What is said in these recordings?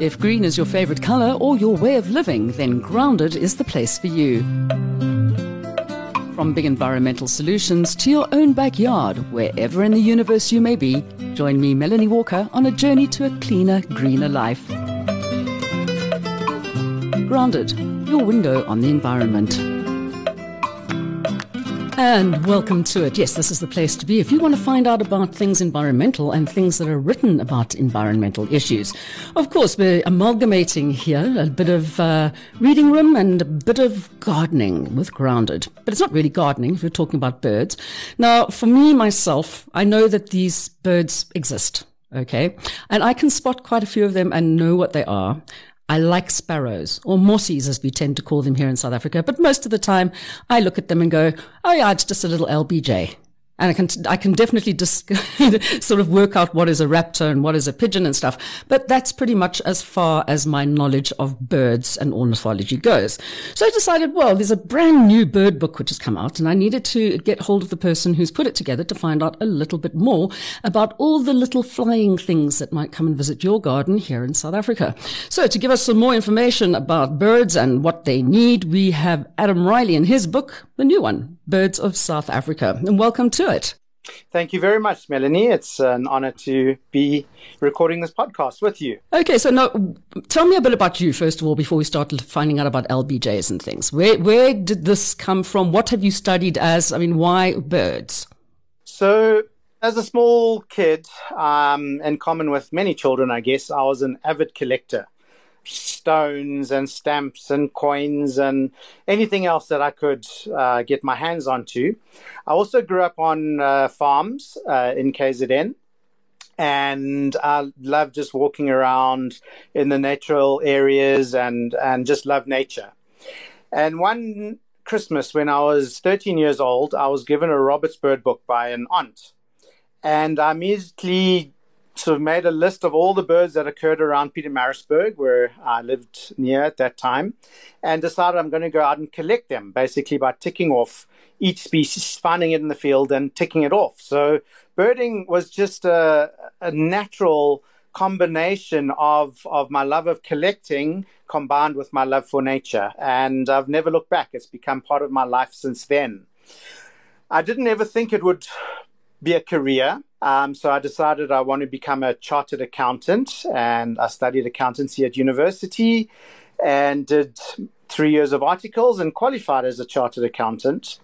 If green is your favorite color or your way of living, then Grounded is the place for you. From big environmental solutions to your own backyard, wherever in the universe you may be, join me, Melanie Walker, on a journey to a cleaner, greener life. Grounded, your window on the environment. And welcome to it. Yes, this is the place to be if you want to find out about things environmental and things that are written about environmental issues. Of course, we're amalgamating here a bit of uh, reading room and a bit of gardening with Grounded. But it's not really gardening if you're talking about birds. Now, for me, myself, I know that these birds exist. Okay. And I can spot quite a few of them and know what they are. I like sparrows, or mossies as we tend to call them here in South Africa. But most of the time, I look at them and go, oh yeah, it's just a little LBJ and I can I can definitely sort of work out what is a raptor and what is a pigeon and stuff. But that's pretty much as far as my knowledge of birds and ornithology goes. So I decided, well, there's a brand new bird book which has come out, and I needed to get hold of the person who's put it together to find out a little bit more about all the little flying things that might come and visit your garden here in South Africa. So to give us some more information about birds and what they need, we have Adam Riley in his book, the new one, Birds of South Africa. And welcome to it. Thank you very much, Melanie. It's an honor to be recording this podcast with you. Okay, so now tell me a bit about you, first of all, before we start finding out about LBJs and things. Where, where did this come from? What have you studied as? I mean, why birds? So, as a small kid, um, in common with many children, I guess, I was an avid collector stones and stamps and coins and anything else that I could uh, get my hands onto. I also grew up on uh, farms uh, in KZN. And I love just walking around in the natural areas and, and just love nature. And one Christmas, when I was 13 years old, I was given a Roberts Bird book by an aunt. And I immediately sort of made a list of all the birds that occurred around Pietermaritzburg, where I lived near at that time, and decided I'm going to go out and collect them, basically by ticking off each species, finding it in the field and ticking it off. So birding was just a, a natural combination of, of my love of collecting combined with my love for nature. And I've never looked back. It's become part of my life since then. I didn't ever think it would be a career. Um, so I decided I want to become a chartered accountant, and I studied accountancy at university and did three years of articles and qualified as a chartered accountant.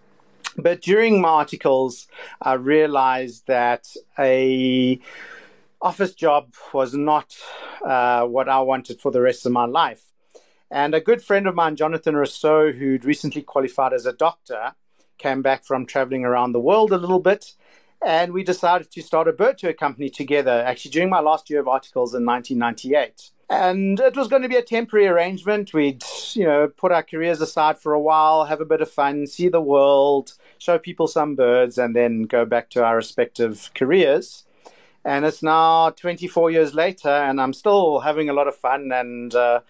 But during my articles, I realized that a office job was not uh, what I wanted for the rest of my life. And a good friend of mine, Jonathan Rossouw, who'd recently qualified as a doctor, came back from traveling around the world a little bit and we decided to start a bird tour company together, actually, during my last year of articles in 1998. And it was going to be a temporary arrangement. We'd, you know, put our careers aside for a while, have a bit of fun, see the world, show people some birds, and then go back to our respective careers. And it's now 24 years later, and I'm still having a lot of fun and uh,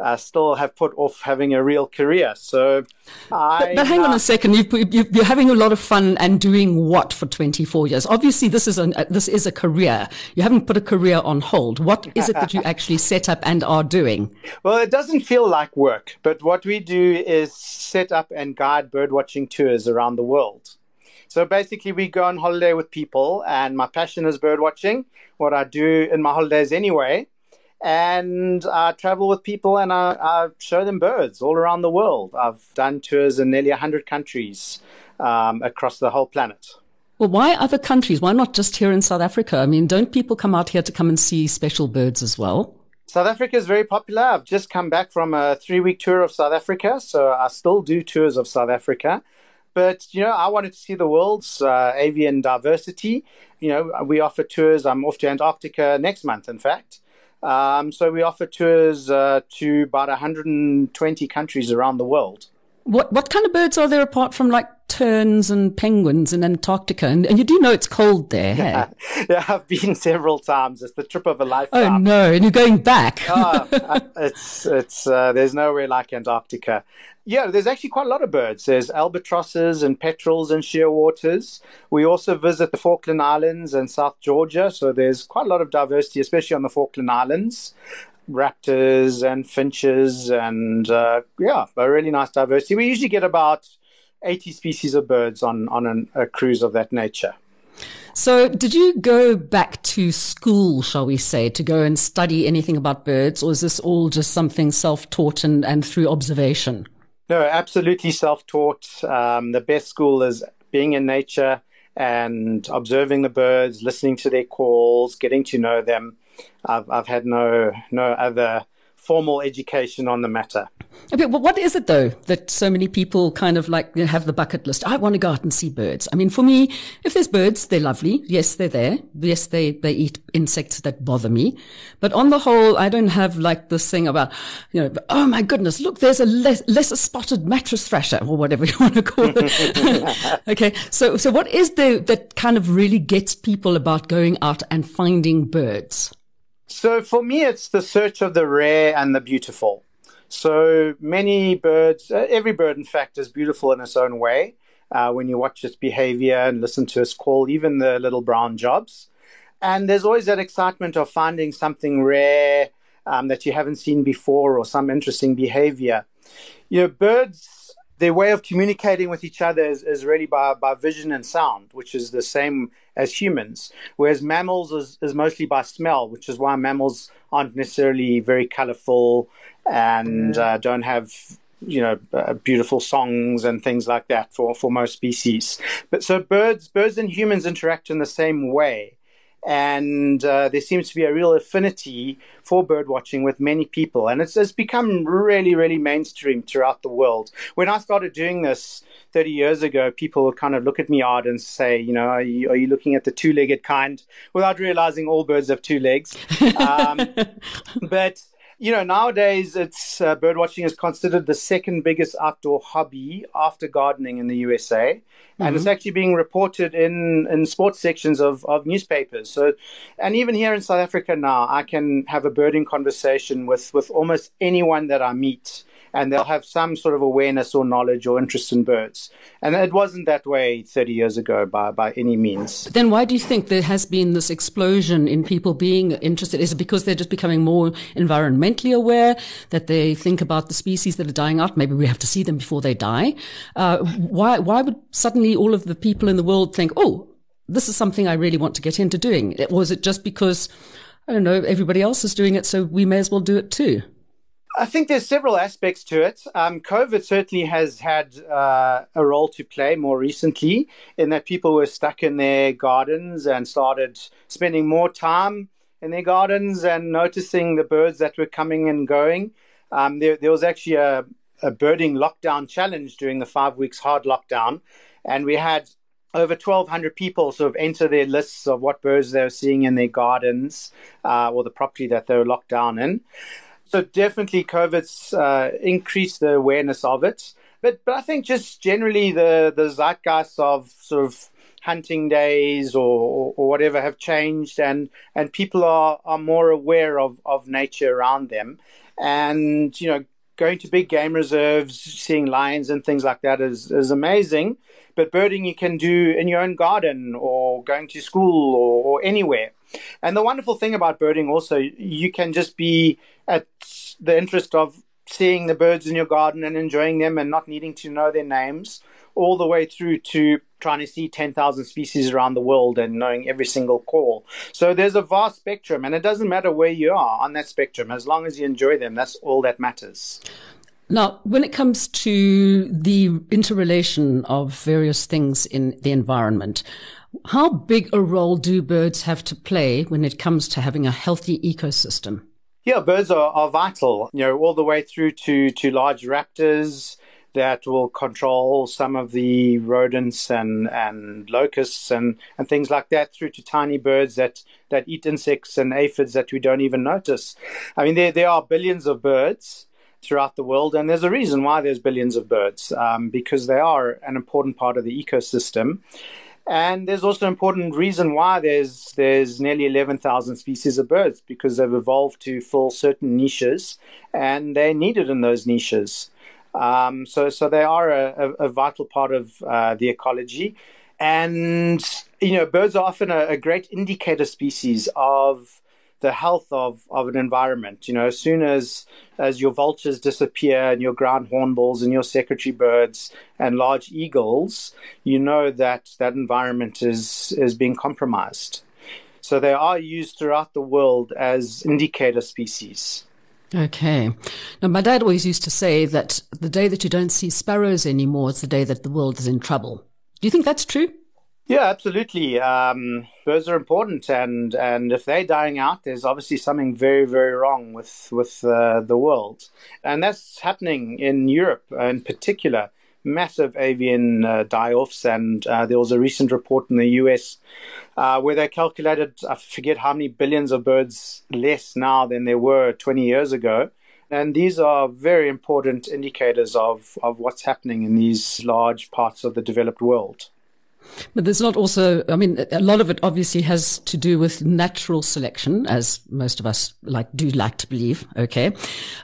uh, still have put off having a real career. So, I, but, but hang on a second. you are having a lot of fun and doing what for 24 years? Obviously, this is a this is a career. You haven't put a career on hold. What is it that you actually set up and are doing? Well, it doesn't feel like work, but what we do is set up and guide birdwatching tours around the world. So basically, we go on holiday with people, and my passion is birdwatching. What I do in my holidays anyway and I travel with people and I, I, show them birds all around the world. I've done tours in nearly 100 countries um, across the whole planet. Well, why other countries? Why not just here in South Africa? I mean, don't people come out here to come and see special birds as well? South Africa is very popular. I've just come back from a three week tour of South Africa, so I still do tours of South Africa. But, you know, I wanted to see the world's uh, avian diversity. You know, we offer tours. I'm off to Antarctica next month, in fact. Um, so we offer tours uh, to about 120 countries around the world. What what kind of birds are there apart from like terns and penguins in Antarctica? And, and you do know it's cold there. Yeah. Hey? yeah, I've been several times. It's the trip of a lifetime. Oh no! And you're going back. oh, it's it's uh, there's nowhere like Antarctica. Yeah, there's actually quite a lot of birds. There's albatrosses and petrels and shearwaters. We also visit the Falkland Islands and South Georgia, so there's quite a lot of diversity, especially on the Falkland Islands raptors and finches, and uh, yeah, a really nice diversity. We usually get about 80 species of birds on, on an, a cruise of that nature. So, did you go back to school, shall we say, to go and study anything about birds, or is this all just something self taught and, and through observation? No, absolutely self taught. Um, the best school is being in nature and observing the birds, listening to their calls, getting to know them. I've, I've had no, no other formal education on the matter. Okay, well, what is it though that so many people kind of like have the bucket list? I want to go out and see birds. I mean, for me, if there's birds, they're lovely. Yes, they're there. Yes, they, they eat insects that bother me. But on the whole, I don't have like this thing about, you know, oh my goodness, look, there's a less, lesser spotted mattress thrasher or whatever you want to call it. okay. So, so what is the, that kind of really gets people about going out and finding birds? So for me, it's the search of the rare and the beautiful. So many birds, uh, every bird, in fact, is beautiful in its own way. Uh, when you watch its behavior and listen to its call, even the little brown jobs. And there's always that excitement of finding something rare um, that you haven't seen before or some interesting behavior. You know, birds their way of communicating with each other is, is really by, by vision and sound, which is the same as humans. Whereas mammals is, is mostly by smell, which is why mammals aren't necessarily very colorful and uh, don't have you know uh, beautiful songs and things like that for for most species. But so birds birds and humans interact in the same way and uh, there seems to be a real affinity for bird watching with many people, and it's, it's become really, really mainstream throughout the world. When I started doing this 30 years ago, people would kind of look at me odd and say, you know, are you, are you looking at the two-legged kind? Without realizing all birds have two legs. Um, but you know, nowadays it's uh, bird watching is considered the second biggest outdoor hobby after gardening in the USA, mm-hmm. and it's mm-hmm. actually being reported in in sports sections of of newspapers. So, and even here in South Africa now, I can have a birding conversation with with almost anyone that I meet and they'll have some sort of awareness or knowledge or interest in birds. And it wasn't that way 30 years ago by, by any means. Then why do you think there has been this explosion in people being interested? Is it because they're just becoming more environmentally aware, that they think about the species that are dying out? Maybe we have to see them before they die. Uh, why, why would suddenly all of the people in the world think, oh, this is something I really want to get into doing? Is it just because, I don't know, everybody else is doing it, so we may as well do it too? I think there's several aspects to it. Um, COVID certainly has had uh, a role to play more recently in that people were stuck in their gardens and started spending more time in their gardens and noticing the birds that were coming and going. Um, there, there, was actually a, a birding lockdown challenge during the five weeks hard lockdown, and we had over 1,200 people sort of enter their lists of what birds they were seeing in their gardens uh, or the property that they were locked down in. So definitely, COVID's uh, increased the awareness of it. But but I think just generally the the zeitgeist of sort of hunting days or, or, whatever have changed and and people are, are more aware of, of nature around them. And you know going to big game reserves seeing lions and things like that is, is amazing. But birding you can do in your own garden or going to school or, or anywhere and the wonderful thing about birding also, you can just be at the interest of seeing the birds in your garden and enjoying them and not needing to know their names, all the way through to trying to see 10,000 species around the world and knowing every single call. So there's a vast spectrum, and it doesn't matter where you are on that spectrum. As long as you enjoy them, that's all that matters. Now, when it comes to the interrelation of various things in the environment, how big a role do birds have to play when it comes to having a healthy ecosystem? Yeah, birds are, are vital, you know, all the way through to, to large raptors that will control some of the rodents and, and locusts and, and things like that, through to tiny birds that, that eat insects and aphids that we don't even notice. I mean, there, there are billions of birds throughout the world, and there's a reason why there's billions of birds, um, because they are an important part of the ecosystem. And there's also an important reason why there's there's nearly 11,000 species of birds because they've evolved to fill certain niches, and they're needed in those niches. Um, so so they are a, a, a vital part of uh, the ecology, and you know birds are often a, a great indicator species of the health of, of an environment. You know, as soon as as your vultures disappear and your ground hornbills and your secretary birds and large eagles, you know that that environment is is being compromised. So they are used throughout the world as indicator species. Okay. Now, my dad always used to say that the day that you don't see sparrows anymore is the day that the world is in trouble. Do you think that's true? Yeah, absolutely. Um, birds are important, and and if they're dying out, there's obviously something very very wrong with with uh, the world, and that's happening in Europe in particular. Massive avian uh, die-offs, and uh, there was a recent report in the US uh, where they calculated I forget how many billions of birds less now than there were 20 years ago. And these are very important indicators of, of what's happening in these large parts of the developed world. But there's not also, I mean, a lot of it obviously has to do with natural selection, as most of us like do like to believe. Okay,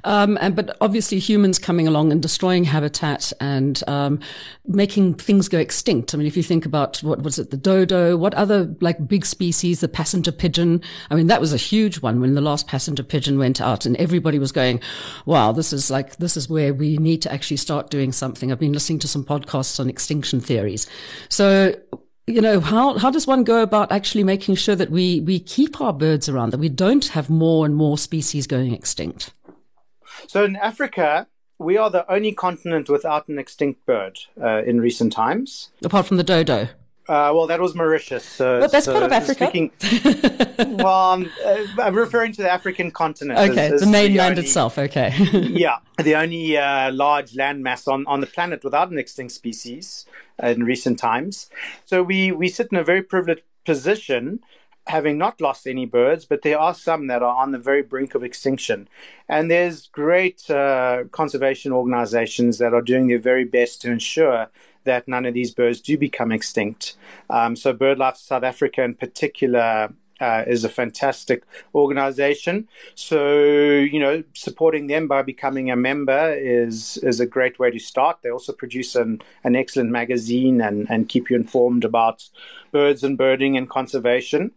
um, and but obviously humans coming along and destroying habitat and um, making things go extinct. I mean, if you think about what was it, the dodo, what other like big species, the passenger pigeon. I mean, that was a huge one when the last passenger pigeon went out, and everybody was going, "Wow, this is like this is where we need to actually start doing something." I've been listening to some podcasts on extinction theories, so you know, how, how does one go about actually making sure that we, we keep our birds around, that we don't have more and more species going extinct? So in Africa, we are the only continent without an extinct bird uh, in recent times. Apart from the dodo. Uh, well, that was Mauritius. Uh, but that's so part of Africa. Speaking, well, I'm, uh, I'm, referring to the African continent. Okay, as, as the mainland itself. Okay. yeah, the only uh, large landmass on, on the planet without an extinct species in recent times. So we, we sit in a very privileged position having not lost any birds, but there are some that are on the very brink of extinction. And there's great uh, conservation organizations that are doing their very best to ensure that none of these birds do become extinct. Um, so BirdLife South Africa, in particular, uh, is a fantastic organization. So, you know, supporting them by becoming a member is is a great way to start. They also produce an, an excellent magazine and, and keep you informed about birds and birding and conservation.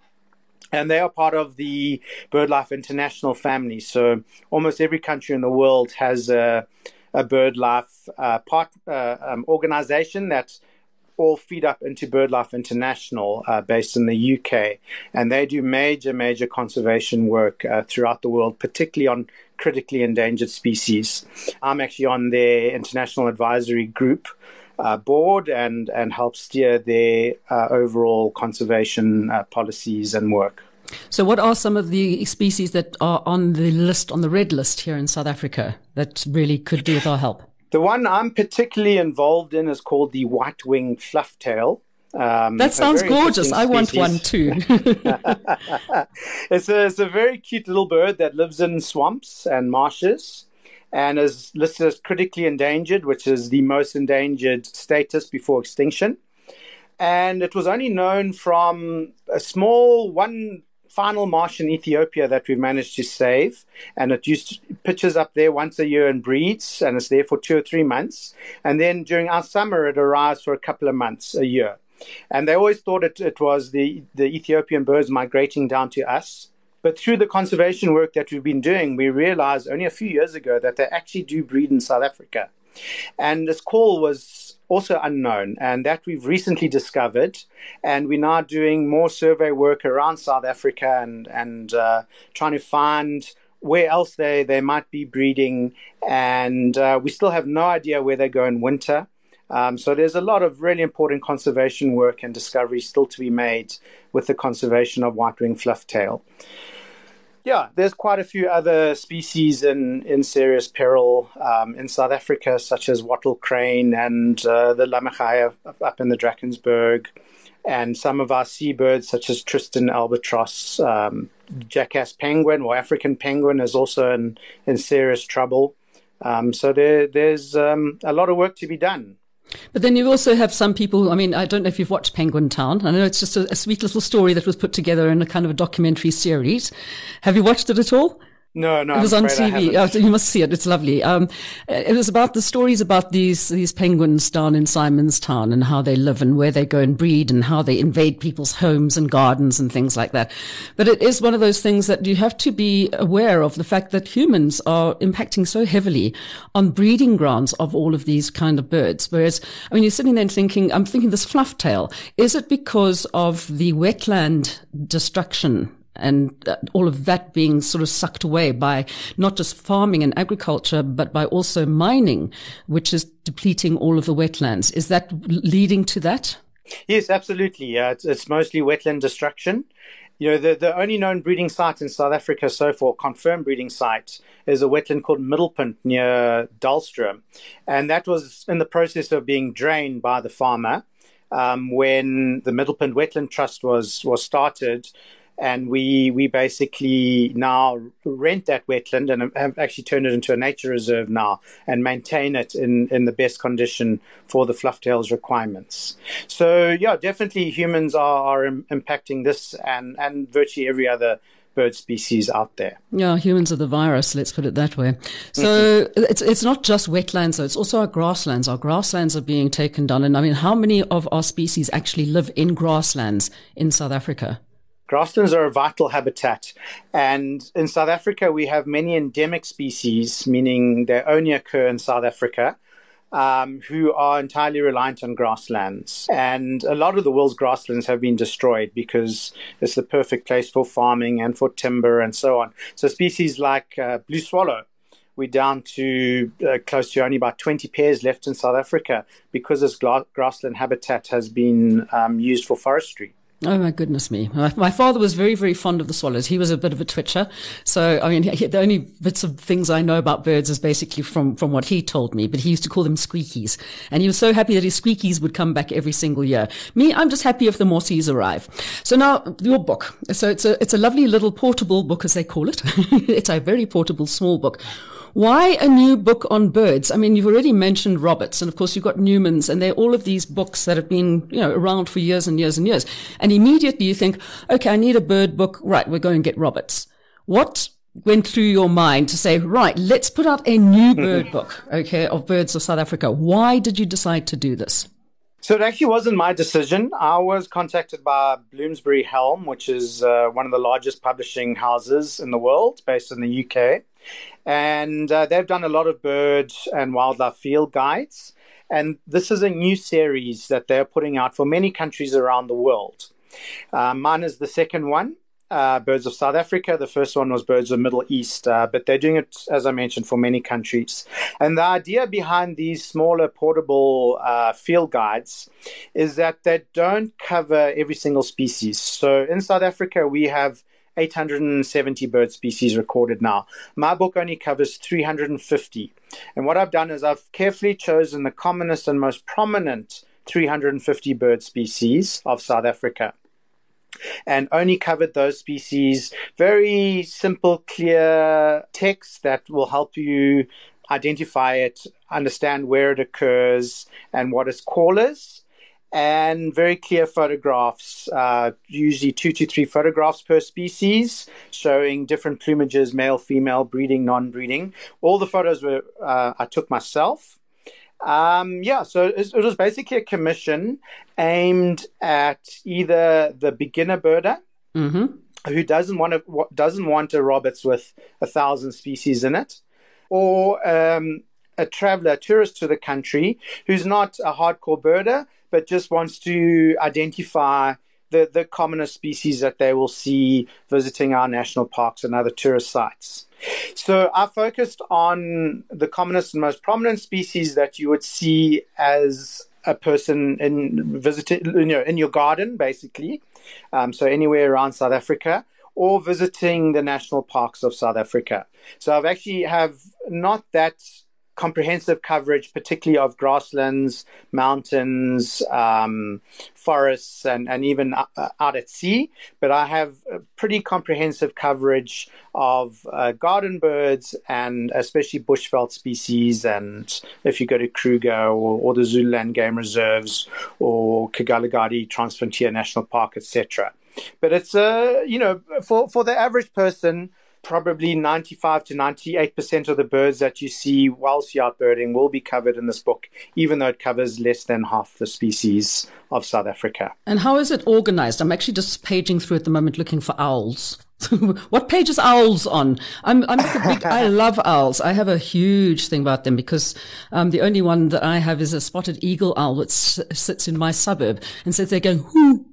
And they are part of the BirdLife International family. So almost every country in the world has a a BirdLife uh, part uh, um, organization that all feed up into BirdLife International, uh, based in the UK, and they do major, major conservation work uh, throughout the world, particularly on critically endangered species. I'm actually on their international advisory group. Uh, board and and help steer their uh, overall conservation policies and work. So, what are some of the species that are on the list, on the red list here in South Africa, that really could do with our help? The one I'm particularly involved in is called the white winged flufftail. Um, that sounds gorgeous. I want one too. it's, a, it's a very cute little bird that lives in swamps and marshes and is listed as critically endangered, which is the most endangered status before extinction. And it was only known from a small one final marsh in Ethiopia that we've managed to save, and it used pitches up there once a year and breeds, and it's there for two or three months, and then during our summer it arrives for a couple of months a year, and they always thought it, it was the the Ethiopian birds migrating down to us. But through the conservation work that we've been doing, we realized only a few years ago that they actually do breed in South Africa. And this call was also unknown, and that we've recently discovered. And we're now doing more survey work around South Africa and and uh, trying to find where else they, they might be breeding. And uh, we still have no idea where they go in winter. Um, so there's a lot of really important conservation work and discovery still to be made with the conservation of white-winged flufftail. Yeah, there's quite a few other species in, in serious peril um, in South Africa, such as wattle crane and uh, the lammergeier up in the Drakensberg, and some of our seabirds, such as Tristan albatross, um, jackass penguin or African penguin, is also in, in serious trouble. Um, so there, there's um, a lot of work to be done. But then you also have some people. I mean, I don't know if you've watched Penguin Town. I know it's just a, a, sweet little story that was put together in a kind of a documentary series. Have you watched it at all? No, no. It was on TV. Oh, you must see it. It's lovely. Um, it was about the stories about these these penguins down in Simonstown and how they live and where they go and breed and how they invade people's homes and gardens and things like that. But it is one of those things that you have to be aware of the fact that humans are impacting so heavily on breeding grounds of all of these kind of birds. Whereas, I mean, you're sitting there thinking, I'm thinking this fluff tail. Is it because of the wetland destruction and uh, all of that being sort of sucked away by not just farming and agriculture, but by also mining, which is depleting all of the wetlands. Is that leading to that? Yes, absolutely. Yeah, it's, it's mostly wetland destruction. You know, the, the only known breeding site in South Africa so far, confirmed breeding site, is a wetland called Middelpunt near Dullstroom. And that was in the process of being drained by the farmer. Um, when the Middelpunt Wetland Trust was was started, and we we basically now rent that wetland and have actually turned it into a nature reserve now and maintain it in in the best condition for the flufftails requirements. So yeah, definitely humans are, are impacting this and and virtually every other bird species out there. Yeah, humans are the virus, let's put it that way. So mm-hmm. it's it's not just wetlands though, it's also our grasslands. Our grasslands are being taken down and I mean how many of our species actually live in grasslands in South Africa? Grasslands are a vital habitat. And in South Africa, we have many endemic species, meaning they only occur in South Africa, um, who are entirely reliant on grasslands. And a lot of the world's grasslands have been destroyed because it's the perfect place for farming and for timber and so on. So species like uh, blue swallow, we're down to uh, close to only about 20 pairs left in South Africa because this grassland habitat has been um, used for forestry. Oh my goodness me! My, my, father was very, very fond of the swallows. He was a bit of a twitcher, so I mean, he, the only bits of things I know about birds is basically from from what he told me. But he used to call them squeakies, and he was so happy that his squeakies would come back every single year. Me, I'm just happy if the mossies arrive. So now your book. So it's a it's a lovely little portable book, as they call it. it's a very portable, small book. Why a new book on birds? I mean, you've already mentioned Roberts, and of course you've got Newman's, and they're all of these books that have been, you know, around for years and years and years. And immediately you think, okay, I need a bird book. Right, we're going to get Roberts. What went through your mind to say, right, let's put out a new bird book, okay, of birds of South Africa? Why did you decide to do this? So it actually wasn't my decision. I was contacted by Bloomsbury Helm, which is uh, one of the largest publishing houses in the world, based in the UK. And uh, they've done a lot of bird and wildlife field guides. And this is a new series that they're putting out for many countries around the world. Uh, mine is the second one, uh, Birds of South Africa. The first one was Birds of Middle East, uh, but they're doing it, as I mentioned, for many countries. And the idea behind these smaller portable uh, field guides is that they don't cover every single species. So in South Africa, we have 870 bird species recorded now. My book only covers 350. And what I've done is I've carefully chosen the commonest and most prominent 350 bird species of South Africa and only covered those species. Very simple, clear text that will help you identify it, understand where it occurs, and what its call is and very clear photographs, uh, usually two to three photographs per species, showing different plumages, male, female, breeding, non-breeding. All the photos were uh, I took myself. Um, yeah, so it, was basically a commission aimed at either the beginner birder mm-hmm. who doesn't want to doesn't want a Roberts with a thousand species in it, or um, a traveler, a tourist to the country who's not a hardcore birder but just wants to identify the, the commonest species that they will see visiting our national parks and other tourist sites. So I focused on the commonest and most prominent species that you would see as a person in visiting, you know, in your garden, basically. Um, so anywhere around South Africa or visiting the national parks of South Africa. So I've actually have not that comprehensive coverage, particularly of grasslands, mountains, um, forests, and, and even uh, uh, out at sea. But I have pretty comprehensive coverage of uh, garden birds and especially bushveld species. And if you go to Kruger or, or the Zululand Game Reserves or Kgalagadi Transfrontier National Park, etc. But it's a, uh, you know, for, for the average person, probably 95 to 98% of the birds that you see whilst you're birding will be covered in this book, even though it covers less than half the species of South Africa. And how is it organized? I'm actually just paging through at the moment looking for owls. what page is owls on? I'm, I'm big, I love owls. I have a huge thing about them because um, the only one that I have is a spotted eagle owl that s- sits in my suburb and says they're going, whoo,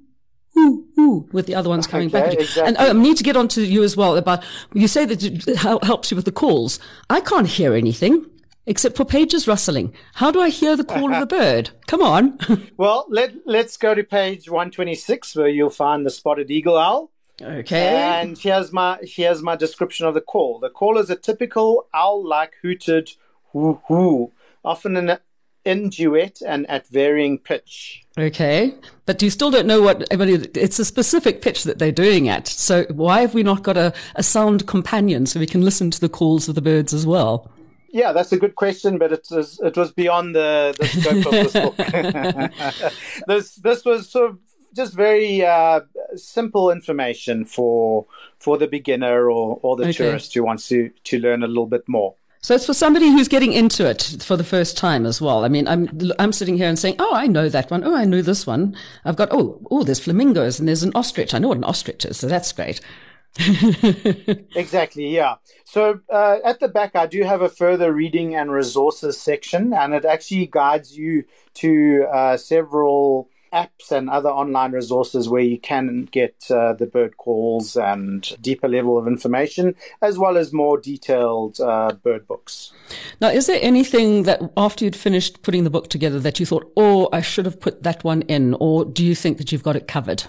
ooh, ooh, with the other ones coming okay, back. Exactly. And oh, I need to get on to you as well about, you say that it helps you with the calls. I can't hear anything except for pages rustling. How do I hear the call of the bird? Come on. well, let, let's go to page 126 where you'll find the spotted eagle owl. Okay. And here's my here's my description of the call. The call is a typical owl-like hooted hoo hoo, often in in duet and at varying pitch. Okay, but you still don't know what. I mean, it's a specific pitch that they're doing at. So why have we not got a, a sound companion so we can listen to the calls of the birds as well? Yeah, that's a good question, but it was it was beyond the, the scope of this book. this this was sort of just very uh, simple information for for the beginner or, or the okay. tourist who wants to to learn a little bit more. So it's for somebody who's getting into it for the first time as well. I mean, I'm I'm sitting here and saying, "Oh, I know that one. Oh, I know this one. I've got oh oh, there's flamingos and there's an ostrich. I know what an ostrich is, so that's great." exactly, yeah. So uh, at the back, I do have a further reading and resources section, and it actually guides you to uh, several apps and other online resources where you can get uh, the bird calls and deeper level of information, as well as more detailed uh, bird books. Now, is there anything that after you'd finished putting the book together that you thought, oh, I should have put that one in, or do you think that you've got it covered?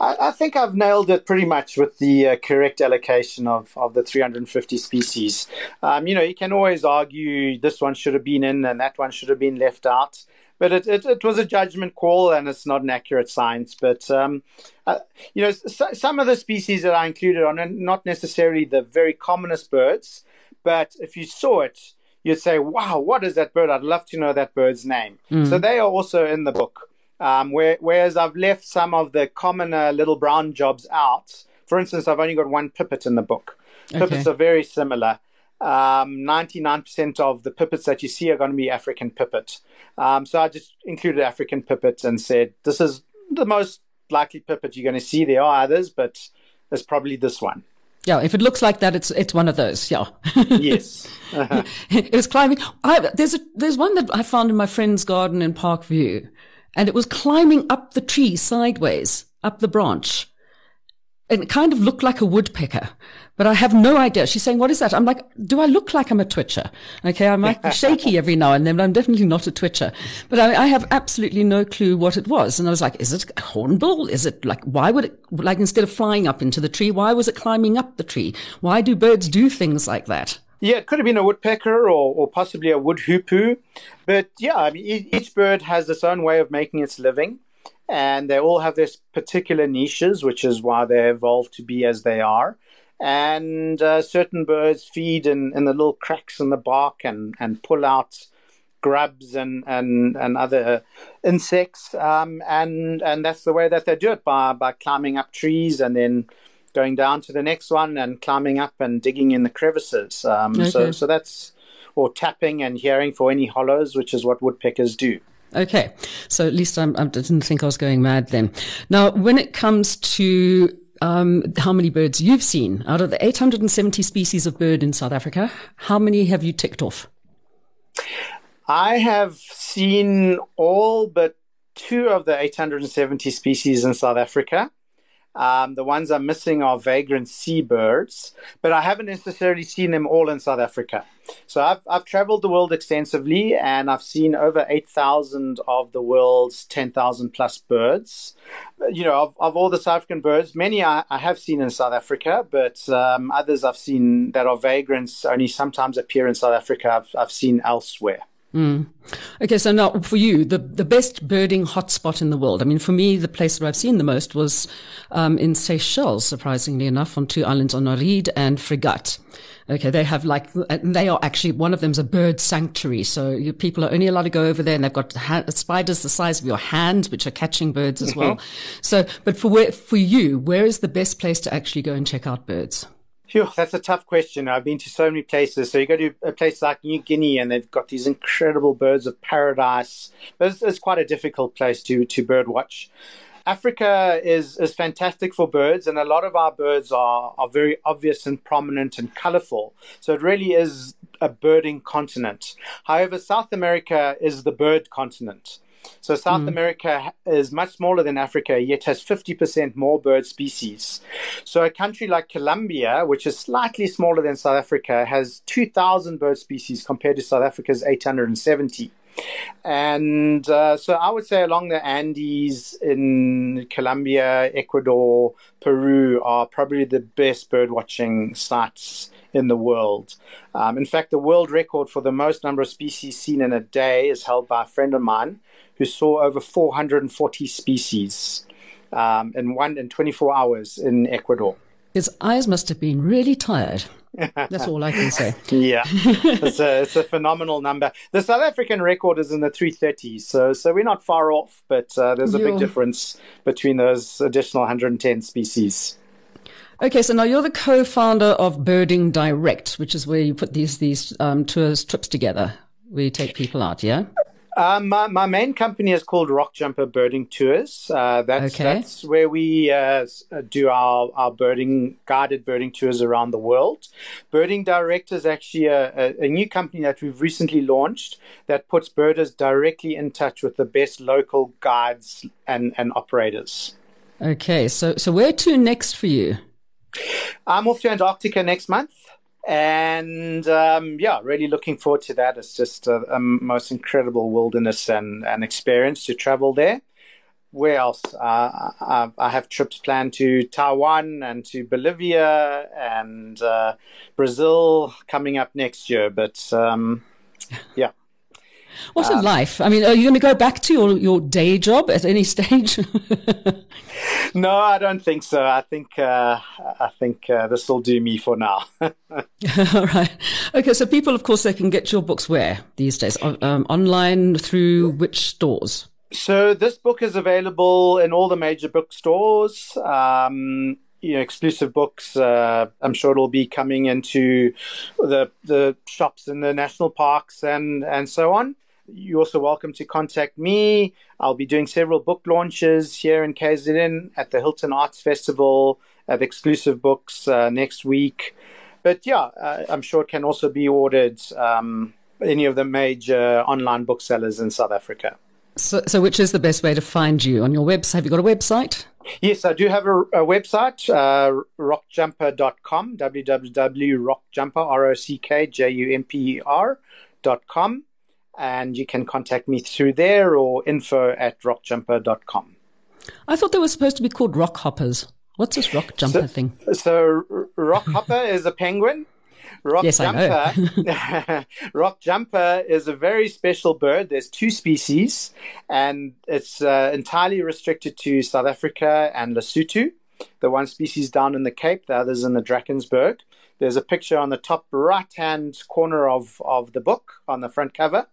I, I think I've nailed it pretty much with the uh, correct allocation of, of the 350 species. Um, you know, you can always argue this one should have been in and that one should have been left out but it, it, it, was a judgment call and it's not an accurate science. But, um, uh, you know, so, some of the species that I included are not necessarily the very commonest birds, but if you saw it, you'd say, wow, what is that bird? I'd love to know that bird's name. Mm. So they are also in the book. Um, where, whereas I've left some of the commoner little brown jobs out. For instance, I've only got one pipit in the book. Okay. Pipits are very similar. Um, 99% of the pipits that you see are going to be African pipit. Um, so I just included African pipit and said, this is the most likely pipit you're going to see. There are others, but it's probably this one. Yeah, if it looks like that, it's it's one of those. Yeah. yes. Uh-huh. it was climbing. I, there's a there's one that I found in my friend's garden in Parkview, and it was climbing up the tree sideways, up the branch. And it kind of looked like a woodpecker, but I have no idea. She's saying, what is that? I'm like, do I look like I'm a twitcher? Okay. I might be shaky every now and then, but I'm definitely not a twitcher, but I, I, have absolutely no clue what it was. And I was like, is it a hornbill? Is it like, why would it, like instead of flying up into the tree, why was it climbing up the tree? Why do birds do things like that? Yeah, it could have been a woodpecker or, or possibly a wood hoopoe. But yeah, I mean, each bird has its own way of making its living and they all have their particular niches, which is why they evolved to be as they are. And uh, certain birds feed in, in the little cracks in the bark and, and pull out grubs and, and, and other insects. Um, and, and that's the way that they do it by, by climbing up trees and then going down to the next one and climbing up and digging in the crevices. Um, okay. So, so that's, or tapping and hearing for any hollows, which is what woodpeckers do. Okay, so at least I'm, I did not think I was going mad then. Now, when it comes to um, how many birds you've seen out of the 870 species of bird in South Africa, how many have you ticked off? I have seen all but two of the 870 species in South Africa. Um, the ones I'm missing are vagrant seabirds, but I haven't necessarily seen them all in South Africa. So I've, I've traveled the world extensively and I've seen over 8,000 of the world's 10,000 plus birds. You know, of, of all the South African birds, many I, I have seen in South Africa, but um, others I've seen that are vagrants only sometimes appear in South Africa, I've, I've seen elsewhere. Mm. Okay, so now for you, the, the best birding hotspot in the world. I mean, for me, the place that I've seen the most was um, in Seychelles, surprisingly enough, on two islands on Aride and Frégate. Okay, they have like, they are actually, one of them's a bird sanctuary. So you, people are only allowed to go over there and they've got ha- spiders the size of your hand, which are catching birds as well. so, but for where, for you, where is the best place to actually go and check out birds? Phew, that's a tough question. I've been to so many places. So you go to a place like New Guinea, and they've got these incredible birds of paradise. It's, it's quite a difficult place to to bird watch. Africa is is fantastic for birds, and a lot of our birds are are very obvious and prominent and colourful. So it really is a birding continent. However, South America is the bird continent. So South mm. America is much smaller than Africa, yet has 50% more bird species. So a country like Colombia, which is slightly smaller than South Africa, has 2,000 bird species compared to South Africa's 870. And uh, so I would say along the Andes in Colombia, Ecuador, Peru are probably the best bird watching sites in the world. Um, in fact, the world record for the most number of species seen in a day is held by a friend of mine who saw over 440 species um, in one in 24 hours in Ecuador. His eyes must have been really tired. That's all I can say. yeah, it's a, it's a phenomenal number. The South African record is in the 330s, so so we're not far off, but uh, there's a you're... big difference between those additional 110 species. Okay, so now you're the co-founder of Birding Direct, which is where you put these these um, tours trips together. We take people out, yeah. Um, my, my main company is called Rock Jumper Birding Tours. Uh, that's, okay. that's where we uh, do our, our birding guided birding tours around the world. Birding Direct is actually a, a, a, new company that we've recently launched that puts birders directly in touch with the best local guides and, and operators. Okay, so so where to next for you? I'm off to Antarctica next month and um, yeah, really looking forward to that. It's just a, a, most incredible wilderness and, and experience to travel there. Where else? Uh, I, I, have trips planned to Taiwan and to Bolivia and uh, Brazil coming up next year. But um, yeah. What's um, life? I mean, are you going to go back to your, your day job at any stage? no, I don't think so. I think uh, I think uh, this will do me for now. All right. Okay. So people, of course, they can get your books where these days? Um, online through which stores? So this book is available in all the major bookstores. Um, you know, exclusive books. Uh, I'm sure it'll be coming into the the shops in the national parks and and so on. You're also welcome to contact me. I'll be doing several book launches here in KZN at the Hilton Arts Festival of exclusive books uh, next week. But yeah, uh, I'm sure it can also be ordered um, any of the major online booksellers in South Africa. So, so which is the best way to find you on your website? Have you got a website? Yes, I do have a, a website, uh, rockjumper.com, www.rockjumper, R-O-C-K-J-U-M-P-E-R dot com and you can contact me through there or info at rockjumper.com. I thought they were supposed to be called rock hoppers. What's this rock jumper so, thing? So, rock hopper is a penguin. Rock yes, jumper. rock jumper is a very special bird. There's two species, and it's uh, entirely restricted to South Africa and Lesotho. The one species down in the Cape, the others in the Drakensberg. There's a picture on the top right hand corner of, of the book on the front cover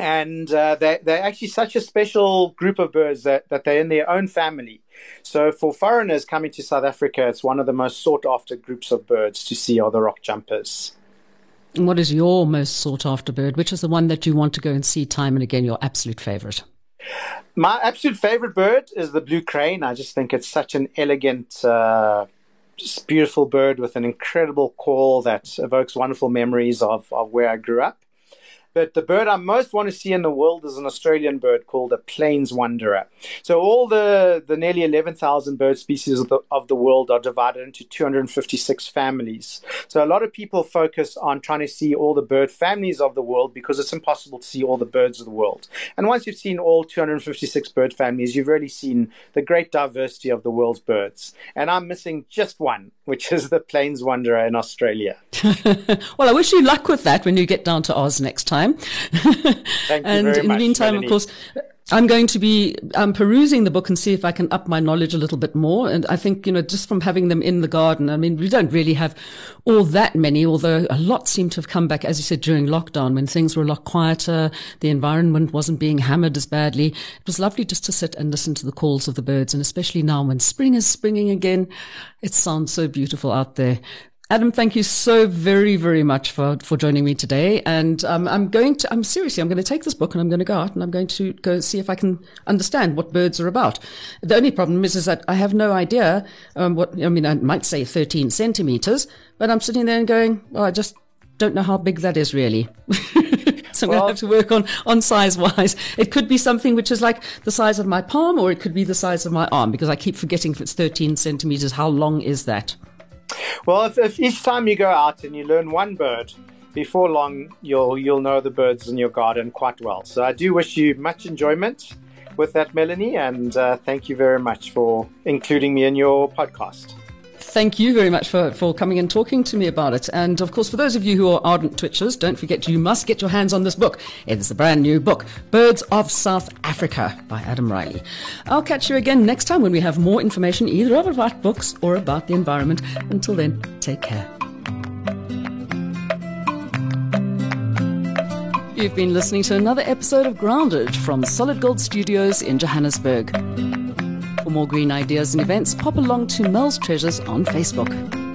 and uh, they, they're actually such a special group of birds that, that they're in their own family. So for foreigners coming to South Africa, it's one of the most sought after groups of birds to see are the rock jumpers. And what is your most sought after bird? Which is the one that you want to go and see time and again, your absolute favorite? My absolute favorite bird is the blue crane. I just think it's such an elegant, uh, beautiful bird with an incredible call that evokes wonderful memories of, of where I grew up. But the bird I most want to see in the world is an Australian bird called a plains wanderer. So all the, the nearly 11,000 bird species of the, of the world are divided into 256 families. So a lot of people focus on trying to see all the bird families of the world because it's impossible to see all the birds of the world. And once you've seen all 256 bird families, you've really seen the great diversity of the world's birds. And I'm missing just one, which is the plains wanderer in Australia. well, I wish you luck with that when you get down to Oz next time time. and in the meantime, Melanie. of course, I'm going to be um, perusing the book and see if I can up my knowledge a little bit more. And I think, you know, just from having them in the garden, I mean, we don't really have all that many, although a lot seem to have come back, as you said, during lockdown when things were a lot quieter. The environment wasn't being hammered as badly. It was lovely just to sit and listen to the calls of the birds. And especially now when spring is springing again, it sounds so beautiful out there. Adam, thank you so very, very much for, for joining me today. And um, I'm going to, I'm seriously, I'm going to take this book and I'm going to go out and I'm going to go see if I can understand what birds are about. The only problem is, is that I have no idea um, what, I mean, I might say 13 centimeters, but I'm sitting there and going, well, I just don't know how big that is really. so I'm well, going to have to work on, on size wise. It could be something which is like the size of my palm or it could be the size of my arm because I keep forgetting if it's 13 centimeters, how long is that? Well, if, if each time you go out and you learn one bird, before long you'll you'll know the birds in your garden quite well. So I do wish you much enjoyment with that, Melanie, and uh, thank you very much for including me in your podcast thank you very much for, for coming and talking to me about it. And of course, for those of you who are ardent Twitchers, don't forget you must get your hands on this book. It is a brand new book, Birds of South Africa by Adam Riley. I'll catch you again next time when we have more information either about books or about the environment. Until then, take care. You've been listening to another episode of Grounded from Solid Gold Studios in Johannesburg. For more green ideas and events, pop along to Mel's Treasures on Facebook.